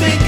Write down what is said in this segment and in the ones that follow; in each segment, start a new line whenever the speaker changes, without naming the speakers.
think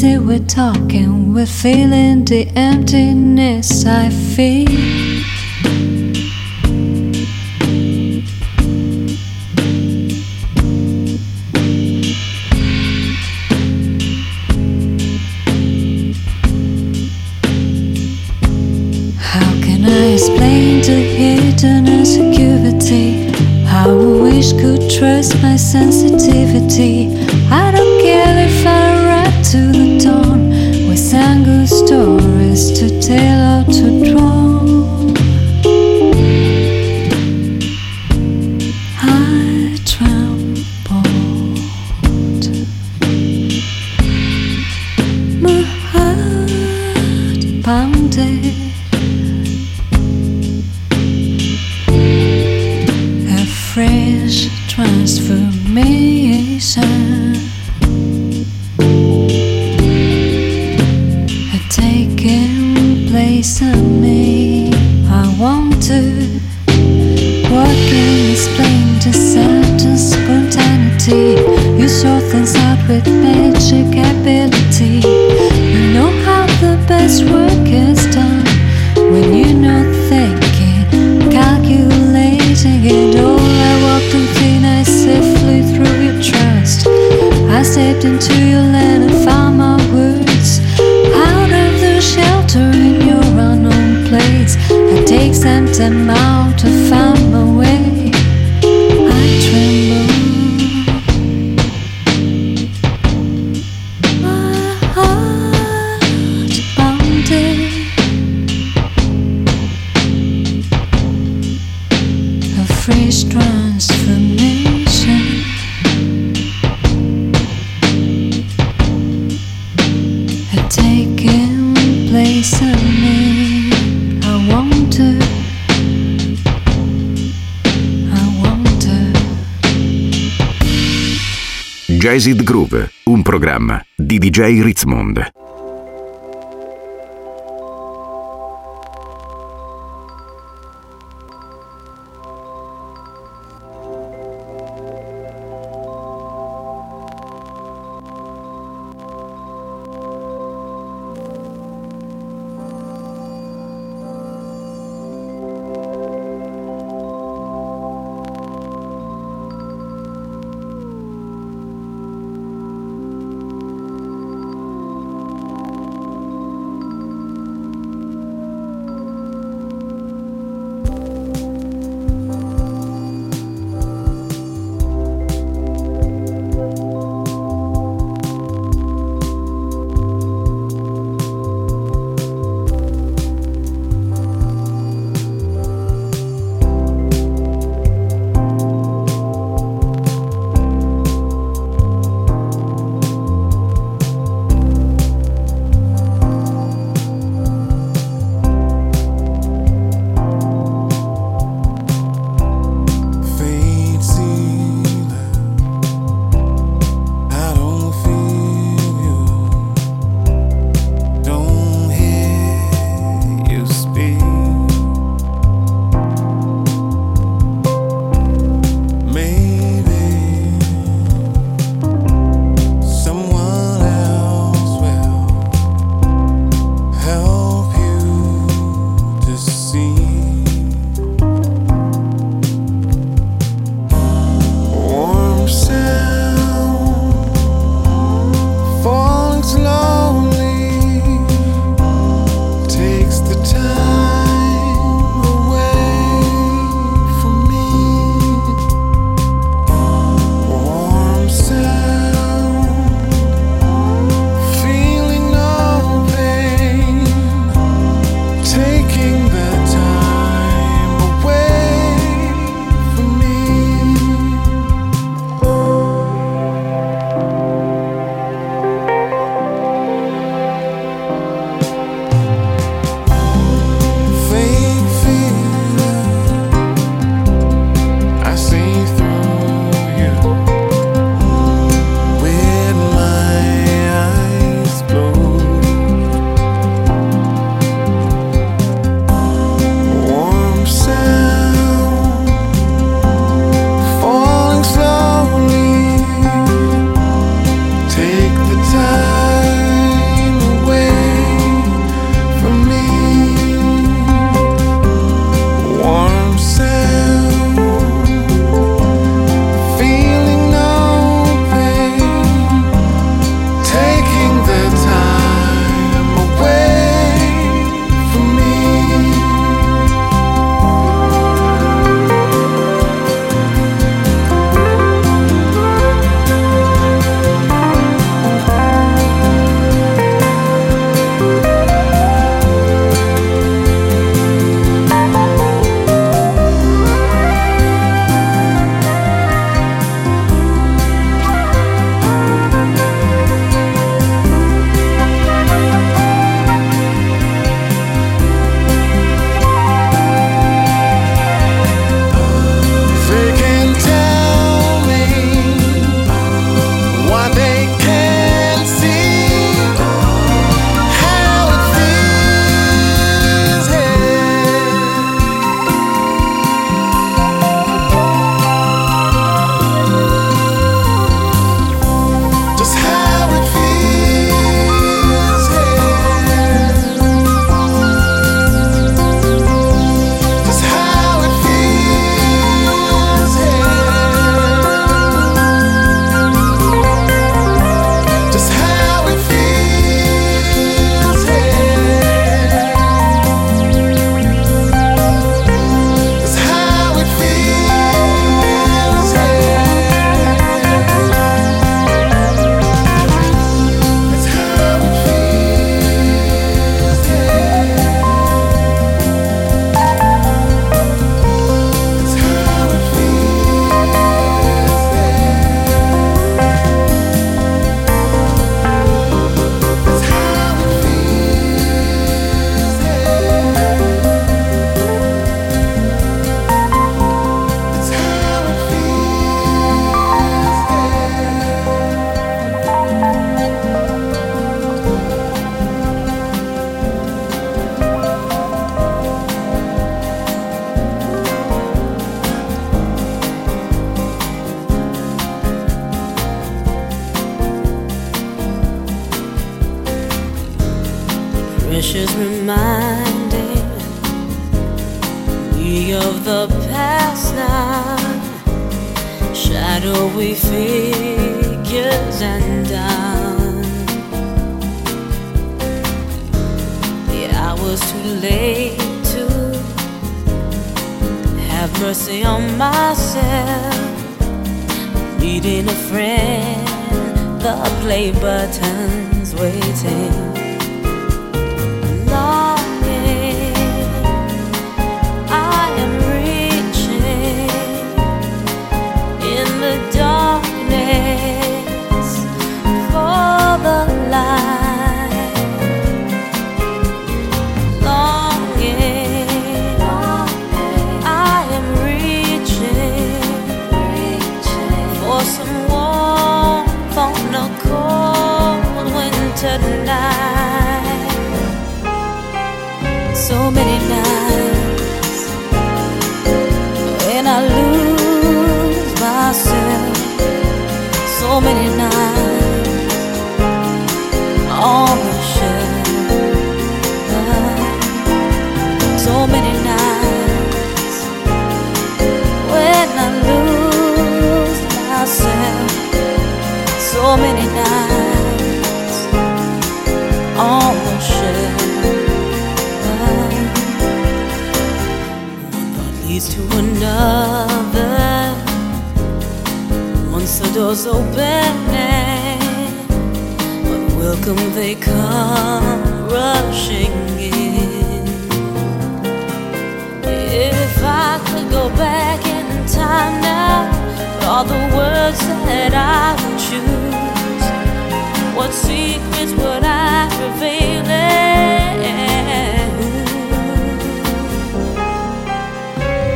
we're talking, we're feeling the emptiness I feel. How can I explain the hidden insecurity? How I wish could trust my sensitivity.
J. Ritzmond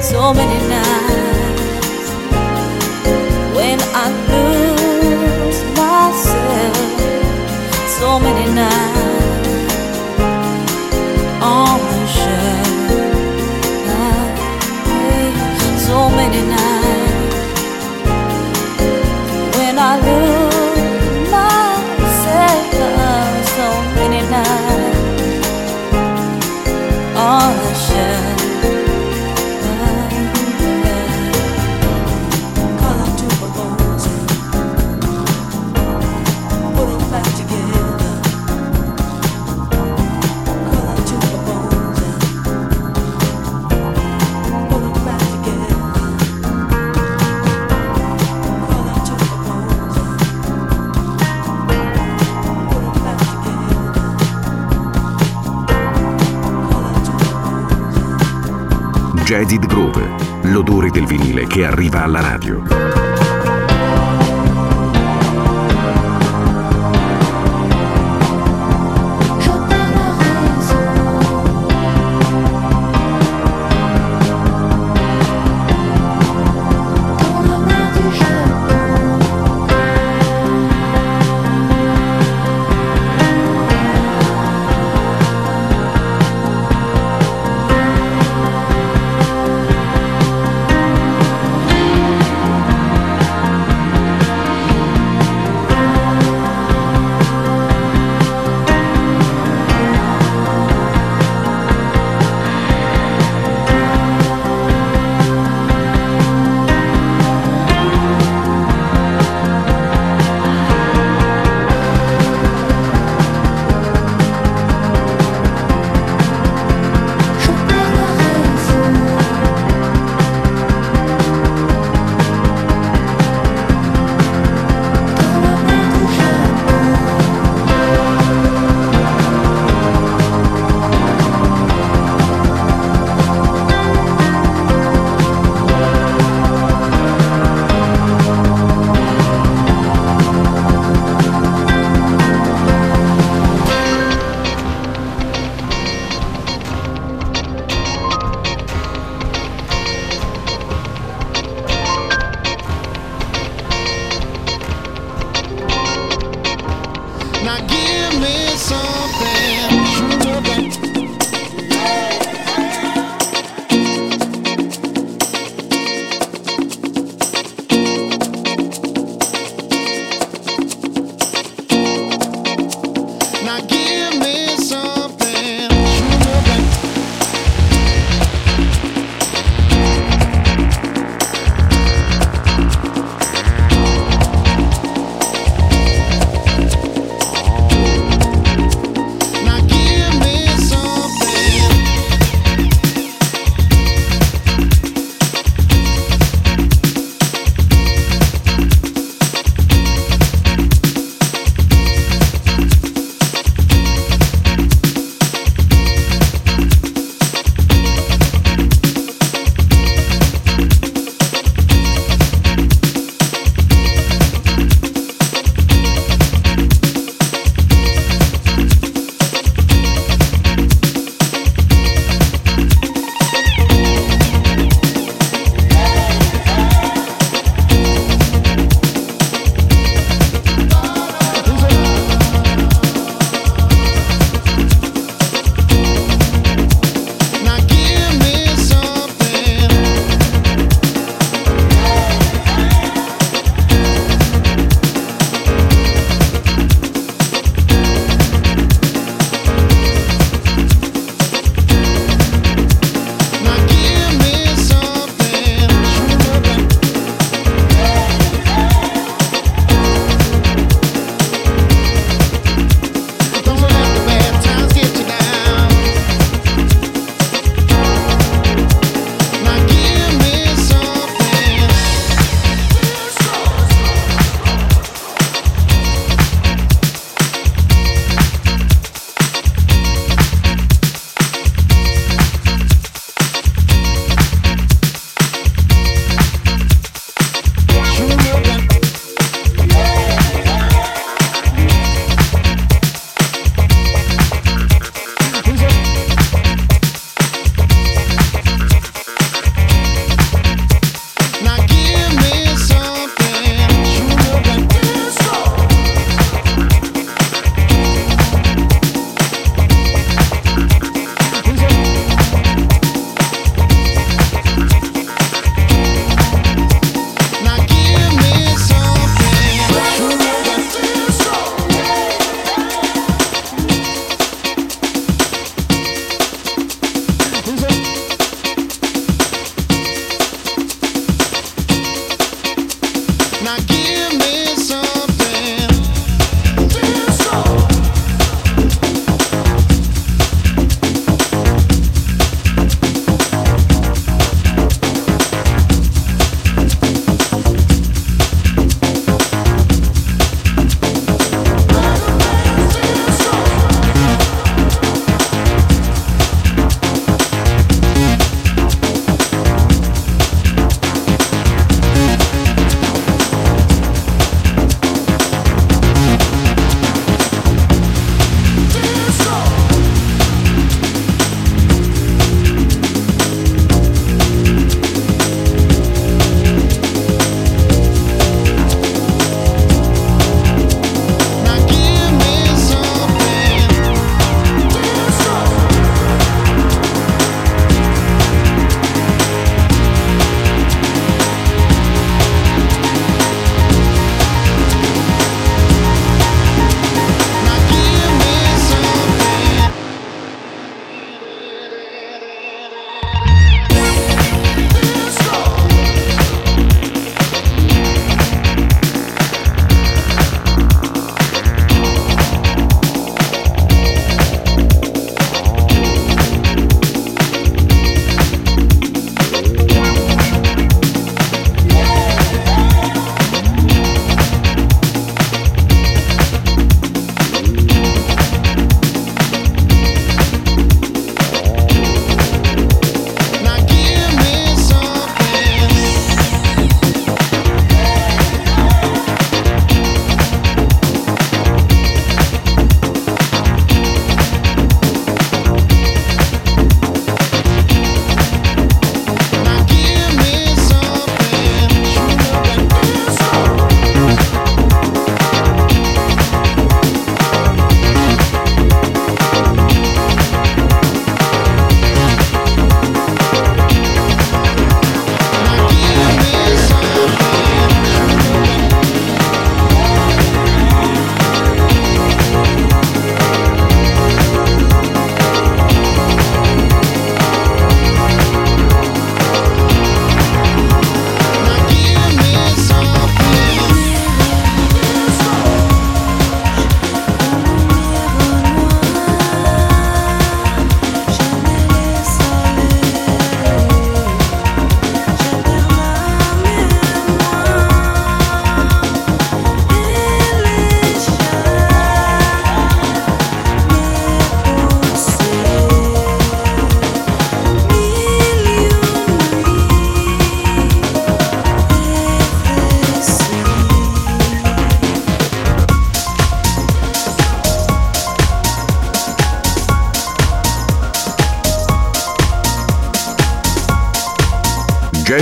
so many nights when I lose myself, so many nights on the
shore, so many nights. vinile che arriva alla radio.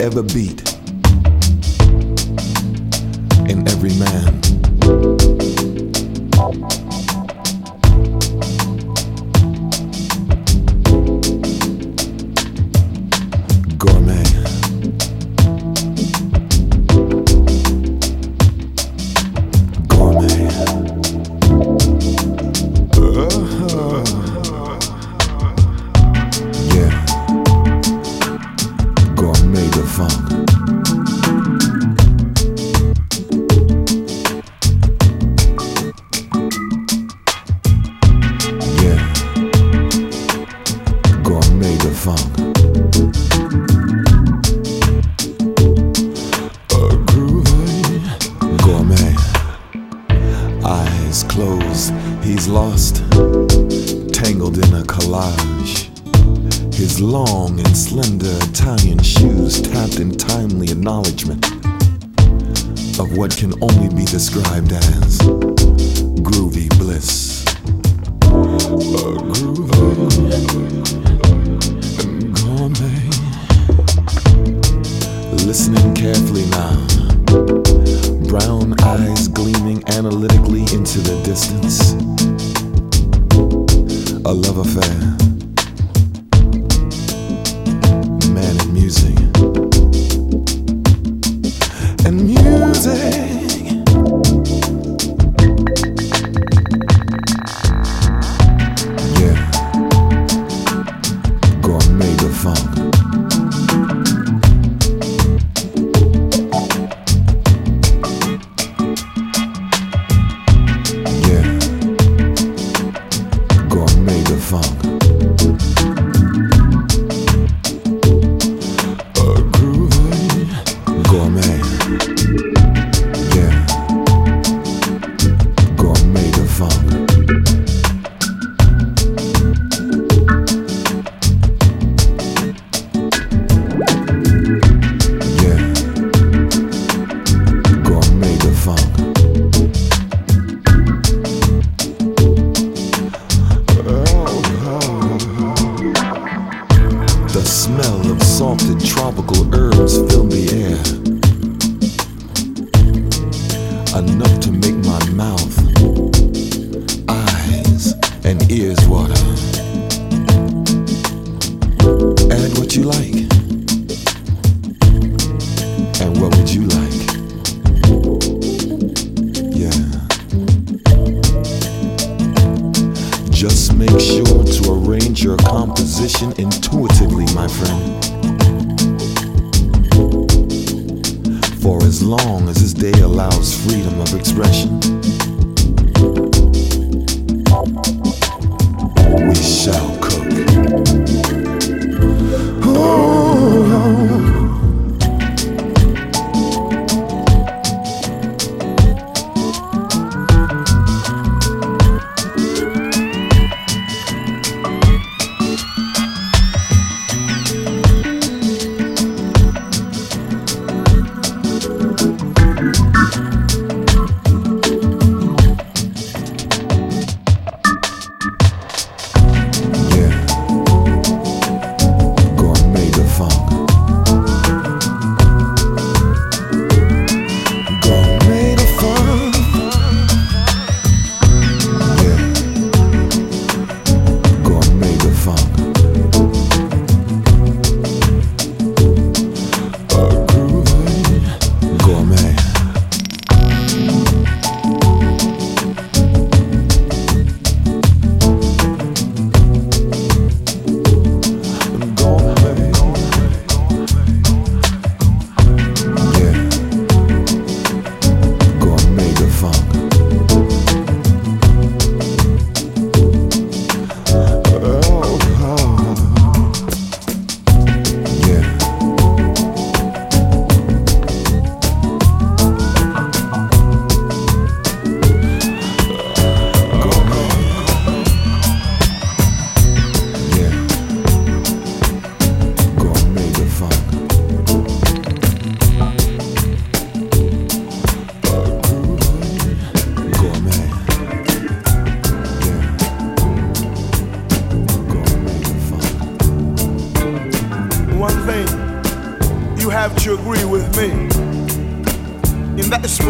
Ever beat in every man.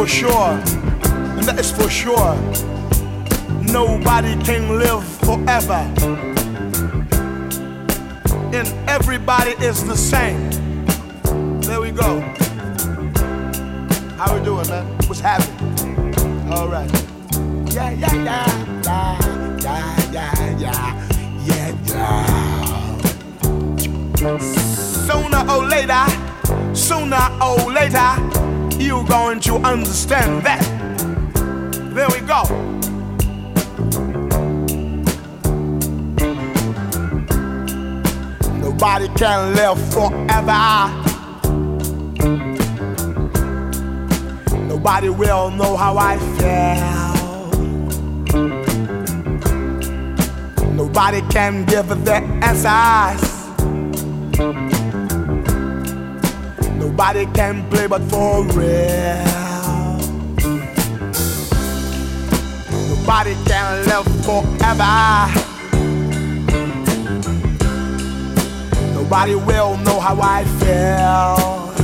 For sure. And that is for sure. Nobody can live forever. And everybody is the same. There we go. How we doing, man? What's happening? All right. Yeah, yeah, yeah, yeah, yeah, yeah, yeah, yeah, yeah. Sooner or later, sooner or later, you're going to understand that. There we go. Nobody can live forever. Nobody will know how I feel. Nobody can give the answers. Nobody can play but for real. Nobody can live forever. Nobody will know how I feel.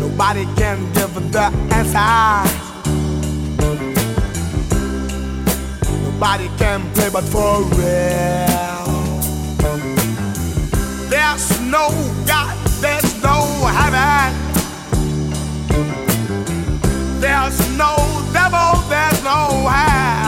Nobody can give the answer. Nobody can play but for real. There's no God, there's no heaven. There's no devil, there's no hell.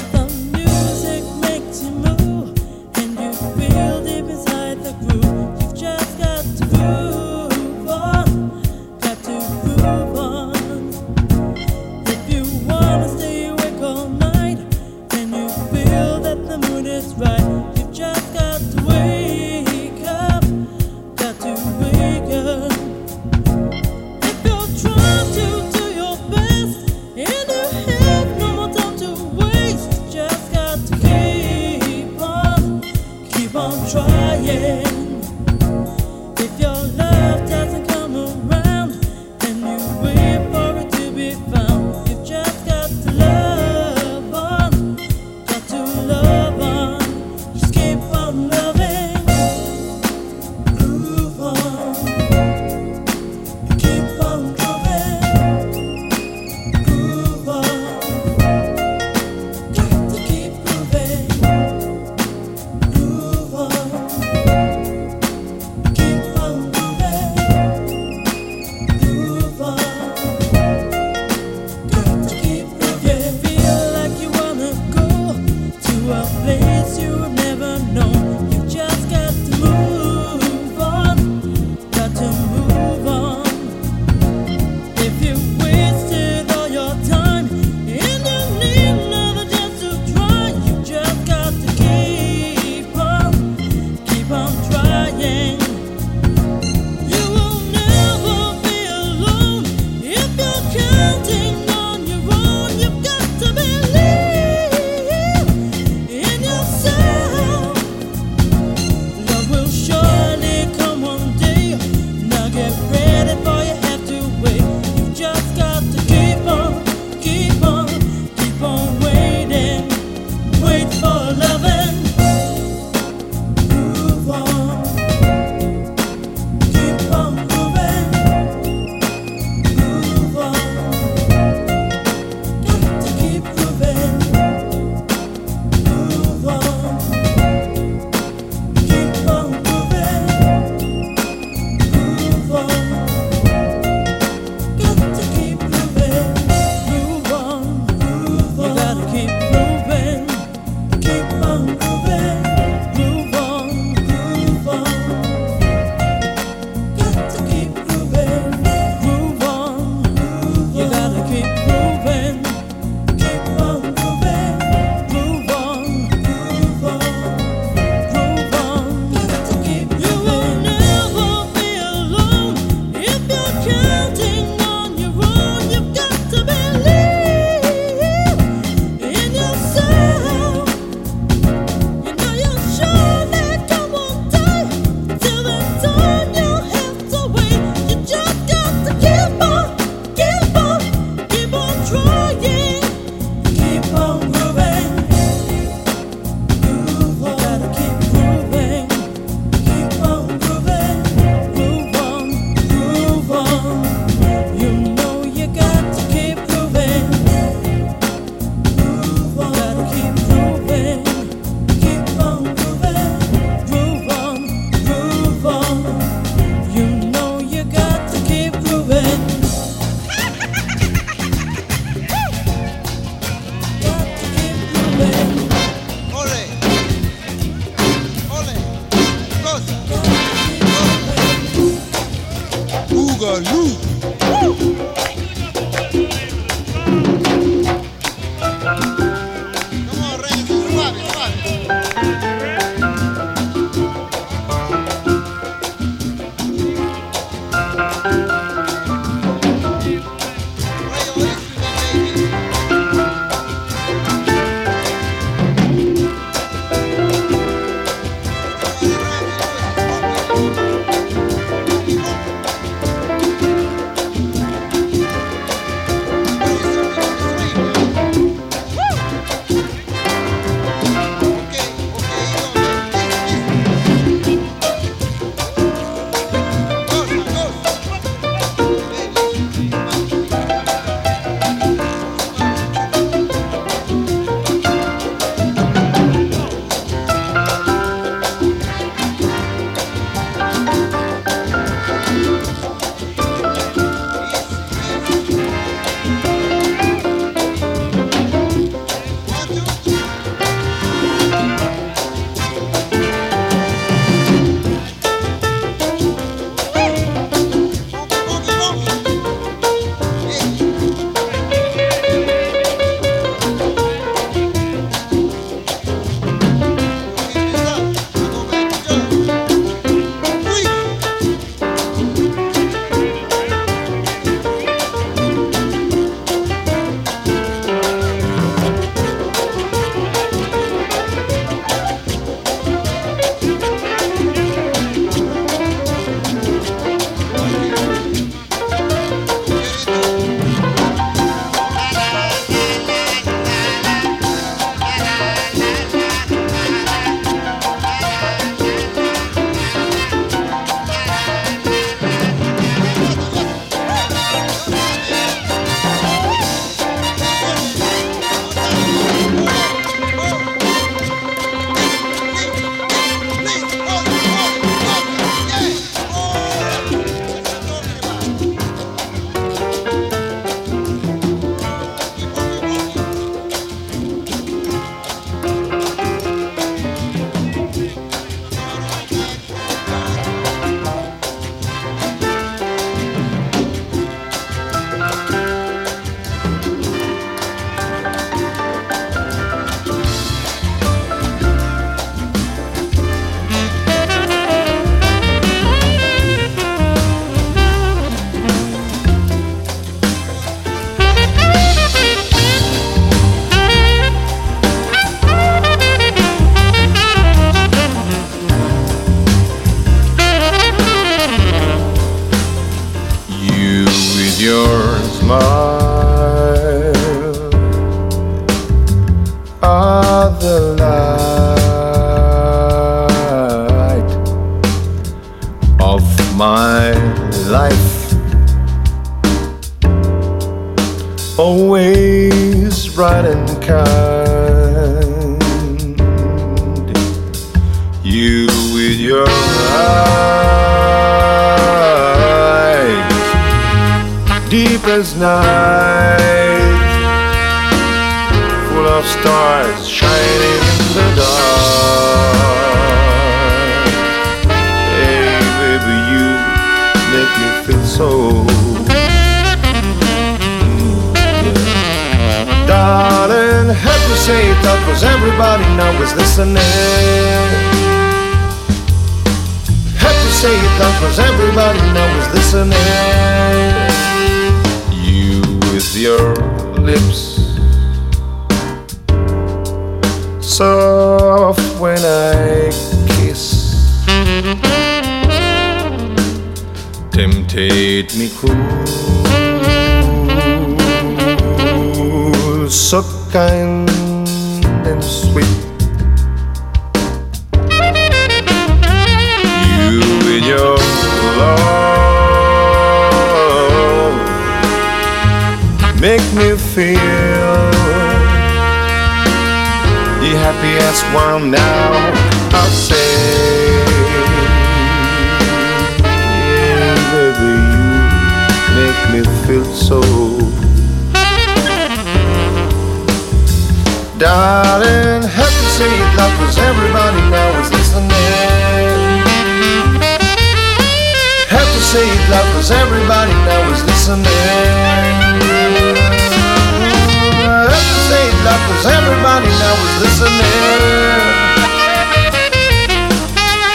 listening.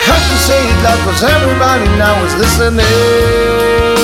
Have to say it loud, cause everybody now is listening.